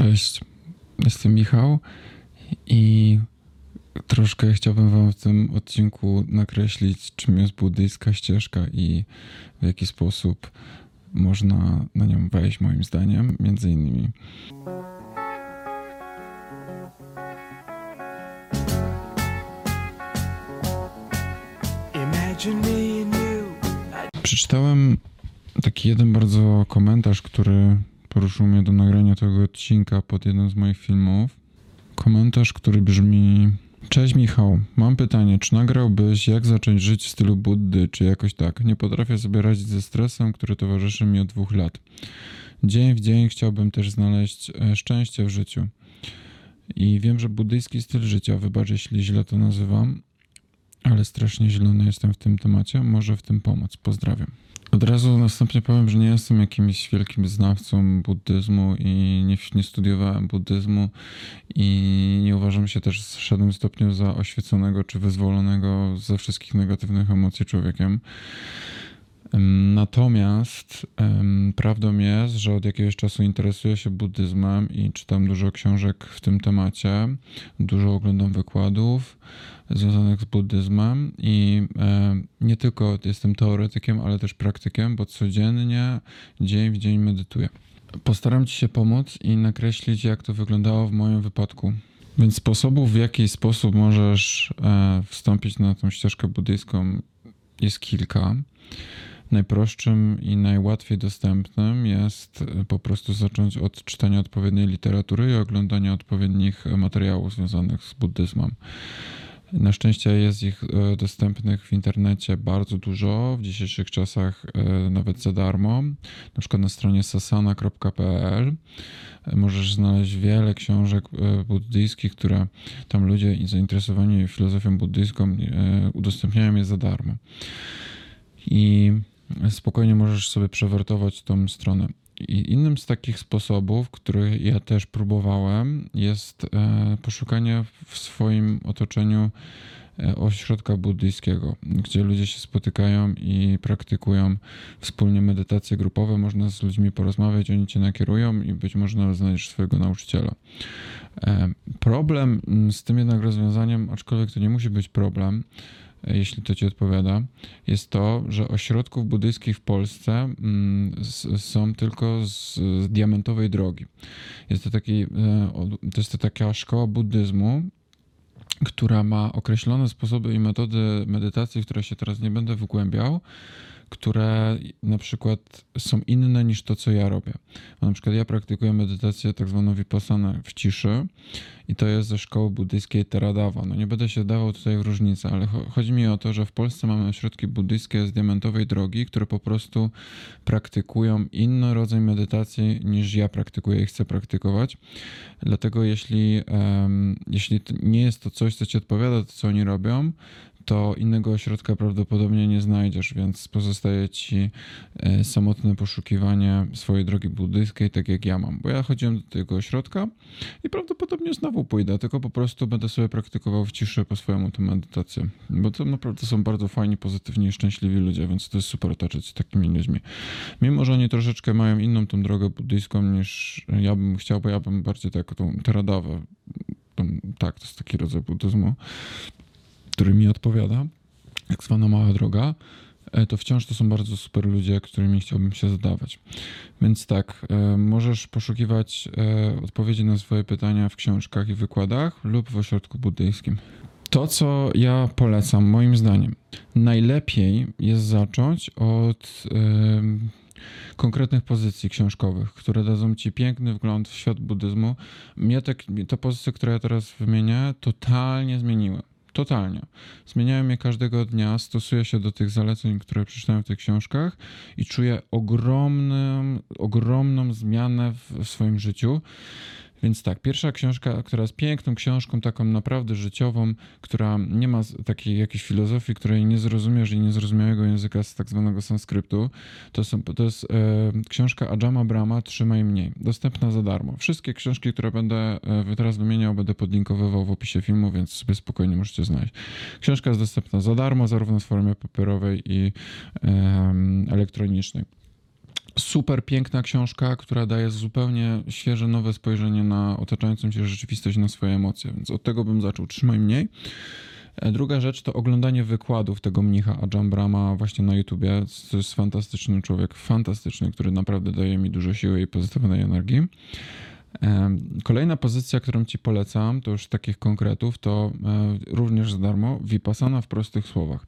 Cześć, jestem Michał i troszkę chciałbym Wam w tym odcinku nakreślić, czym jest buddyjska ścieżka i w jaki sposób można na nią wejść, moim zdaniem, między innymi. Przeczytałem taki jeden bardzo komentarz, który poruszył mnie do nagrania tego odcinka pod jednym z moich filmów. Komentarz, który brzmi: Cześć Michał, mam pytanie, czy nagrałbyś jak zacząć żyć w stylu Buddy, czy jakoś tak? Nie potrafię sobie radzić ze stresem, który towarzyszy mi od dwóch lat. Dzień w dzień chciałbym też znaleźć e, szczęście w życiu. I wiem, że buddyjski styl życia, wybacz jeśli źle to nazywam, ale strasznie zielony jestem w tym temacie, może w tym pomóc. Pozdrawiam. Od razu następnie powiem, że nie jestem jakimś wielkim znawcą buddyzmu i nie, nie studiowałem buddyzmu i nie uważam się też w żadnym stopniu za oświeconego czy wyzwolonego ze wszystkich negatywnych emocji człowiekiem. Natomiast prawdą jest, że od jakiegoś czasu interesuję się buddyzmem i czytam dużo książek w tym temacie, dużo oglądam wykładów związanych z buddyzmem i nie tylko jestem teoretykiem, ale też praktykiem, bo codziennie, dzień w dzień medytuję. Postaram Ci się pomóc i nakreślić, jak to wyglądało w moim wypadku. Więc sposobów, w jaki sposób możesz e, wstąpić na tą ścieżkę buddyjską, jest kilka. Najprostszym i najłatwiej dostępnym jest e, po prostu zacząć od czytania odpowiedniej literatury i oglądania odpowiednich materiałów związanych z buddyzmem. Na szczęście jest ich e, dostępnych w internecie bardzo dużo, w dzisiejszych czasach e, nawet za darmo, na przykład na stronie sasana.pl możesz znaleźć wiele książek buddyjskich, które tam ludzie zainteresowani filozofią buddyjską udostępniają je za darmo. I spokojnie możesz sobie przewertować tą stronę. I innym z takich sposobów, który ja też próbowałem, jest e, poszukanie w swoim otoczeniu e, ośrodka buddyjskiego, gdzie ludzie się spotykają i praktykują wspólnie medytacje grupowe. Można z ludźmi porozmawiać, oni cię nakierują i być może nawet znajdziesz swojego nauczyciela. E, problem z tym jednak rozwiązaniem, aczkolwiek to nie musi być problem, jeśli to ci odpowiada, jest to, że ośrodków buddyjskich w Polsce mm, są tylko z, z diamentowej drogi. Jest to, taki, e, to jest to taka szkoła buddyzmu, która ma określone sposoby i metody medytacji, w które się teraz nie będę wgłębiał, które na przykład są inne niż to, co ja robię. Bo na przykład ja praktykuję medytację tak zwaną vipassana w ciszy i to jest ze szkoły buddyjskiej Theravada. No nie będę się dawał tutaj w różnicę, ale chodzi mi o to, że w Polsce mamy ośrodki buddyjskie z diamentowej drogi, które po prostu praktykują inny rodzaj medytacji niż ja praktykuję i chcę praktykować. Dlatego jeśli, um, jeśli nie jest to coś, co ci odpowiada, to co oni robią, to innego ośrodka prawdopodobnie nie znajdziesz, więc pozostaje ci e, samotne poszukiwanie swojej drogi buddyjskiej, tak jak ja mam. Bo ja chodziłem do tego ośrodka i prawdopodobnie znowu pójdę, tylko po prostu będę sobie praktykował w ciszy po swojemu tę medytację. Bo to naprawdę są bardzo fajni, pozytywni i szczęśliwi ludzie, więc to jest super otaczać się takimi ludźmi. Mimo, że oni troszeczkę mają inną tą drogę buddyjską niż ja bym chciał, bo ja bym bardziej tak tą teradawę tak, to jest taki rodzaj buddyzmu który mi odpowiada, jak zwana mała droga, e, to wciąż to są bardzo super ludzie, którymi chciałbym się zadawać. Więc tak, e, możesz poszukiwać e, odpowiedzi na swoje pytania w książkach i wykładach lub w ośrodku buddyjskim. To, co ja polecam, moim zdaniem, najlepiej jest zacząć od konkretnych pozycji książkowych, które dadzą ci piękny wgląd w świat buddyzmu. Mnie te, te pozycje, które ja teraz wymienię, totalnie zmieniły. Totalnie. Zmieniałem je każdego dnia, stosuję się do tych zaleceń, które przeczytałem w tych książkach i czuję ogromną, ogromną zmianę w, w swoim życiu. Więc tak, pierwsza książka, która jest piękną książką, taką naprawdę życiową, która nie ma takiej jakiejś filozofii, której nie zrozumiesz i niezrozumiałego języka z tak zwanego sanskryptu, to, są, to jest e, książka Ajama Brahma Trzymaj Mniej, dostępna za darmo. Wszystkie książki, które będę e, teraz wymieniał, będę podlinkowywał w opisie filmu, więc sobie spokojnie możecie znaleźć. Książka jest dostępna za darmo, zarówno w formie papierowej i e, elektronicznej. Super piękna książka, która daje zupełnie świeże, nowe spojrzenie na otaczającą cię rzeczywistość, na swoje emocje, więc od tego bym zaczął. Trzymaj mniej. E, druga rzecz to oglądanie wykładów tego mnicha Ajahn Brahma właśnie na YouTubie. To jest fantastyczny człowiek, fantastyczny, który naprawdę daje mi dużo siły i pozytywnej energii. E, kolejna pozycja, którą Ci polecam, to już takich konkretów, to e, również za darmo Vipassana w prostych słowach.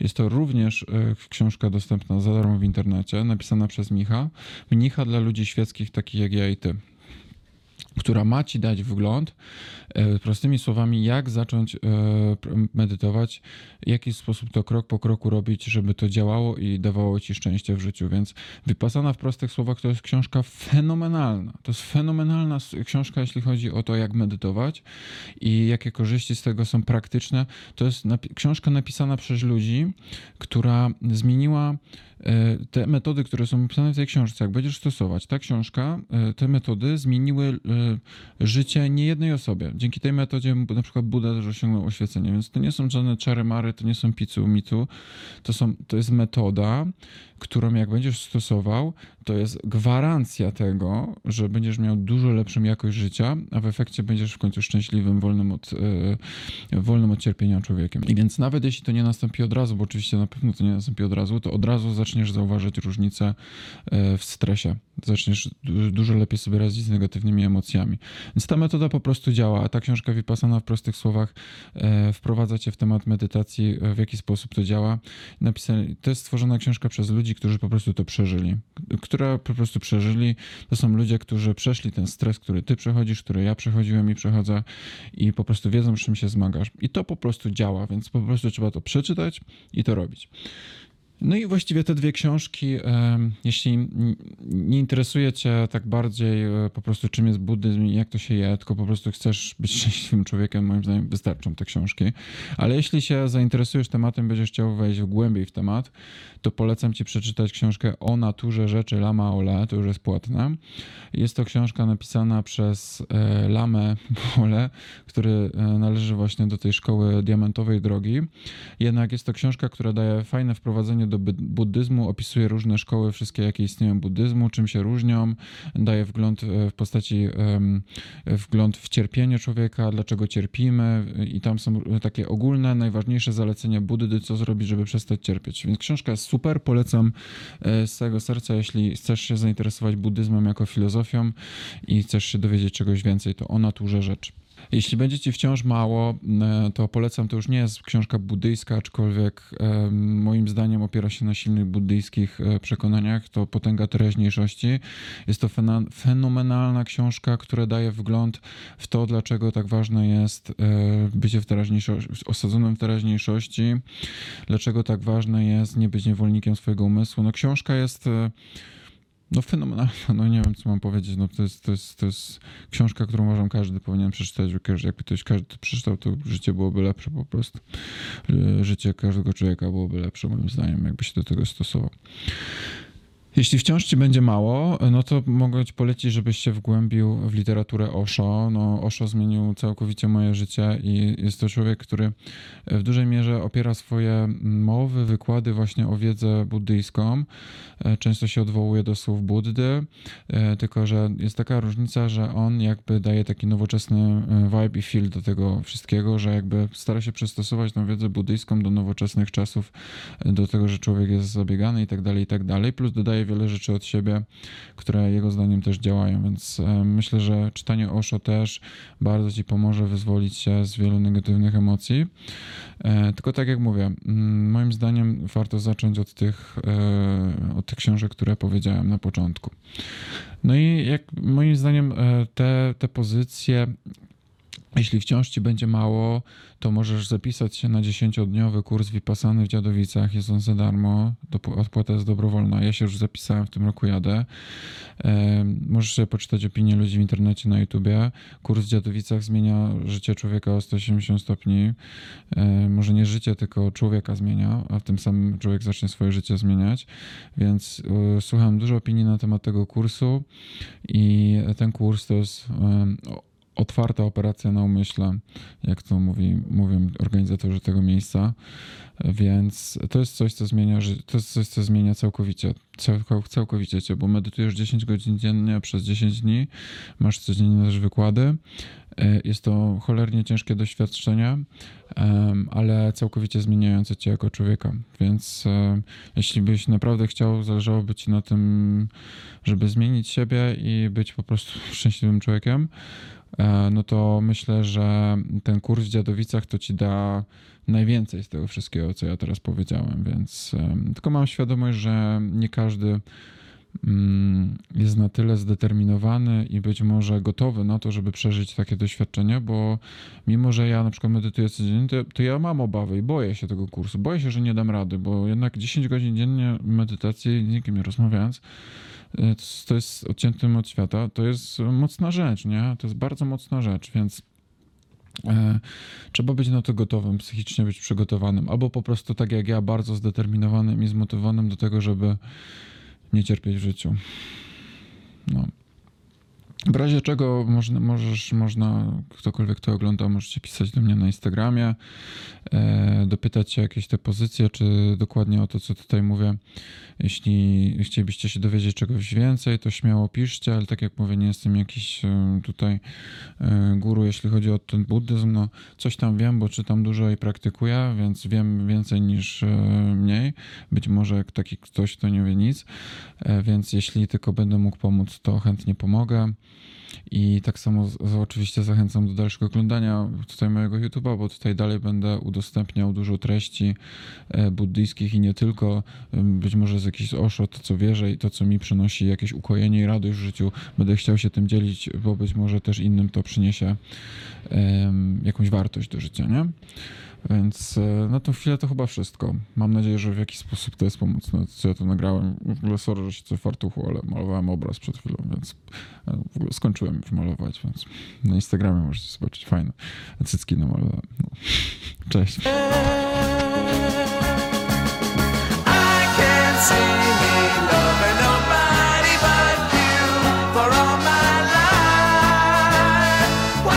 Jest to również książka dostępna za darmo w internecie, napisana przez Micha. Mnicha dla ludzi świeckich, takich jak ja i Ty która ma ci dać wgląd, e, prostymi słowami, jak zacząć e, medytować, w jaki sposób to krok po kroku robić, żeby to działało i dawało ci szczęście w życiu. Więc Wypasana w prostych słowach to jest książka fenomenalna. To jest fenomenalna książka, jeśli chodzi o to, jak medytować i jakie korzyści z tego są praktyczne. To jest książka napisana przez ludzi, która zmieniła te metody, które są opisane w tej książce, jak będziesz stosować, ta książka, e, te metody zmieniły e, życie niejednej osobie. Dzięki tej metodzie na przykład Buda też osiągnął oświecenie, więc to nie są żadne czary mary, to nie są picu mitu, to, są, to jest metoda, którą jak będziesz stosował, to jest gwarancja tego, że będziesz miał dużo lepszą jakość życia, a w efekcie będziesz w końcu szczęśliwym, wolnym od, wolnym od cierpienia człowiekiem. I więc nawet jeśli to nie nastąpi od razu, bo oczywiście na pewno to nie nastąpi od razu, to od razu zaczniesz zauważyć różnicę yy, w stresie. Zaczniesz dużo lepiej sobie radzić z negatywnymi emocjami. Więc ta metoda po prostu działa, a ta książka Vipassana w prostych słowach yy, wprowadza cię w temat medytacji, w jaki sposób to działa. Napisane, to jest stworzona książka przez ludzi, którzy po prostu to przeżyli, które po prostu przeżyli. To są ludzie, którzy przeszli ten stres, który ty przechodzisz, który ja przechodziłem i przechodzę i po prostu wiedzą, z czym się zmagasz. I to po prostu działa, więc po prostu trzeba to przeczytać i to robić. No i właściwie te dwie książki, jeśli nie interesuje cię tak bardziej e, po prostu czym jest buddyzm i jak to się je, tylko po prostu chcesz być szczęśliwym człowiekiem, moim zdaniem wystarczą te książki. Ale jeśli się zainteresujesz tematem, będziesz chciał wejść głębiej w temat, to polecam ci przeczytać książkę o naturze rzeczy Lama Ole, to już jest płatne. Jest to książka napisana przez e, Lamę Ole, który e, należy właśnie do tej szkoły diamentowej drogi. Jednak jest to książka, która daje fajne wprowadzenie do buddyzmu, opisuje różne szkoły, wszystkie jakie istnieją buddyzmu, czym się różnią, daje wgląd e, w postaci, wgląd w cierpienie człowieka, dlaczego cierpimy i tam są takie ogólne, najważniejsze zalecenia Buddy, co zrobić, żeby przestać cierpieć. Więc książka jest super, polecam e, z całego serca, jeśli chcesz się zainteresować buddyzmem jako filozofią i chcesz się dowiedzieć czegoś więcej, to o naturze rzeczy. Jeśli będzie ci wciąż mało, e, to polecam, to już nie jest książka buddyjska, aczkolwiek e, moim zdaniem opiera się na silnych buddyjskich e, przekonaniach, to Potęga Teraźniejszości. Jest to fenomenalna książka, która daje wgląd w to, dlaczego tak ważne jest bycie w teraźniejszości, osadzonym w teraźniejszości, dlaczego tak ważne jest nie być niewolnikiem swojego umysłu. No książka jest no fenomenalna, no nie wiem co mam powiedzieć, no to jest, to jest, to jest książka, którą uważam każdy powinien przeczytać, jakby ktoś każdy to przeczytał, to życie byłoby lepsze po prostu. Życie każdego człowieka byłoby lepsze moim zdaniem, jakby się do tego stosował. Jeśli wciąż ci będzie mało, no to mogę ci polecić, żebyś się wgłębił w literaturę Osho. No, Osho zmienił całkowicie moje życie i jest to człowiek, który w dużej mierze opiera swoje mowy, wykłady właśnie o wiedzę buddyjską. E, często się odwołuje do słów Buddy, e, tylko że jest taka różnica, że on jakby daje taki nowoczesny e, vibe i feel do tego wszystkiego, że jakby stara się przystosować tą wiedzę buddyjską do nowoczesnych czasów, do tego, że człowiek jest zabiegany i tak dalej, i tak dalej. Plus dodaje wiele rzeczy od siebie, które jego zdaniem też działają, więc e, myślę, że czytanie Osho też bardzo ci pomoże wyzwolić się z wielu negatywnych emocji. E, tylko tak jak mówię, mm, moim zdaniem warto zacząć od tych, e, od tych książek, które powiedziałem na początku. No i jak moim zdaniem te, te pozycje jeśli wciąż ci będzie mało, to możesz zapisać się na 10-dniowy kurs Vipassany w Dziadowicach. Jest on za darmo, odpłata jest dobrowolna. Ja się już zapisałem, w tym roku jadę. Możesz sobie poczytać opinie ludzi w internecie, na YouTubie. Kurs w Dziadowicach zmienia życie człowieka o 180 stopni. Może nie życie, tylko człowieka zmienia, a w tym samym człowiek zacznie swoje życie zmieniać. Więc e, słucham dużo opinii na temat tego kursu i ten kurs to jest otwarta operacja na umyśle, jak to mówi, mówią organizatorzy tego miejsca. Więc to jest coś, co zmienia, to jest coś, co zmienia całkowicie, całk- całkowicie cię, bo medytujesz 10 godzin dziennie przez 10 dni, masz codziennie też wykłady. E, Jest to cholernie ciężkie doświadczenie, ale całkowicie zmieniające cię jako człowieka. Więc e, jeśli byś naprawdę chciał, zależałoby ci na tym, żeby zmienić siebie i być po prostu szczęśliwym człowiekiem, no to myślę, że ten kurs w Dziadowicach to ci da najwięcej z tego wszystkiego, co ja teraz powiedziałem, więc tylko mam świadomość, że nie każdy jest na tyle zdeterminowany i być może gotowy na to, żeby przeżyć takie doświadczenie, bo mimo, że ja na przykład medytuję codziennie, to, to ja mam obawy i boję się tego kursu. Boję się, że nie dam rady, bo jednak 10 godzin dziennie medytacji, z nikim nie rozmawiając, to jest- to jest odciętym od świata, to jest mocna rzecz, nie? To jest bardzo mocna rzecz, więc e, trzeba być na to gotowym, psychicznie być przygotowanym, albo po prostu tak jak ja, bardzo zdeterminowanym i zmotywowanym do tego, żeby nie cierpieć w życiu. No. W razie czego można, możesz, można, ktokolwiek to ogląda, możecie pisać do mnie na Instagramie, e, dopytać się jakieś te pozycje, czy dokładnie o to, co tutaj mówię. Jeśli chcielibyście się dowiedzieć czegoś więcej, to śmiało piszcie, ale tak jak mówię, nie jestem jakiś e, tutaj e, guru, jeśli chodzi o ten buddyzm. No, coś tam wiem, bo czytam dużo i praktykuję, więc wiem więcej niż e, mniej. Być może taki ktoś, kto nie wie nic, E, więc jeśli tylko będę mógł pomóc, to chętnie pomogę. I tak samo z, oczywiście zachęcam do dalszego oglądania tutaj mojego YouTube'a, bo tutaj dalej będę udostępniał dużo treści e, buddyjskich i nie tylko. Być może z jakichś Osho, to co wierzę i to, co mi przynosi jakieś ukojenie i radość w życiu. Będę chciał się tym dzielić, bo być może też innym to przyniesie em, jakąś wartość do życia, nie? Więc e, na tą chwilę to chyba wszystko. Mam nadzieję, że w jakiś sposób to jest pomocne, co ja to nagrałem. W ogóle sorry, że się to fartuchu, ale malowałem obraz przed chwilą, więc e, w ogóle skończyłem już malować, więc na Instagramie możecie zobaczyć fajne cycki namalowałem. No. Cześć.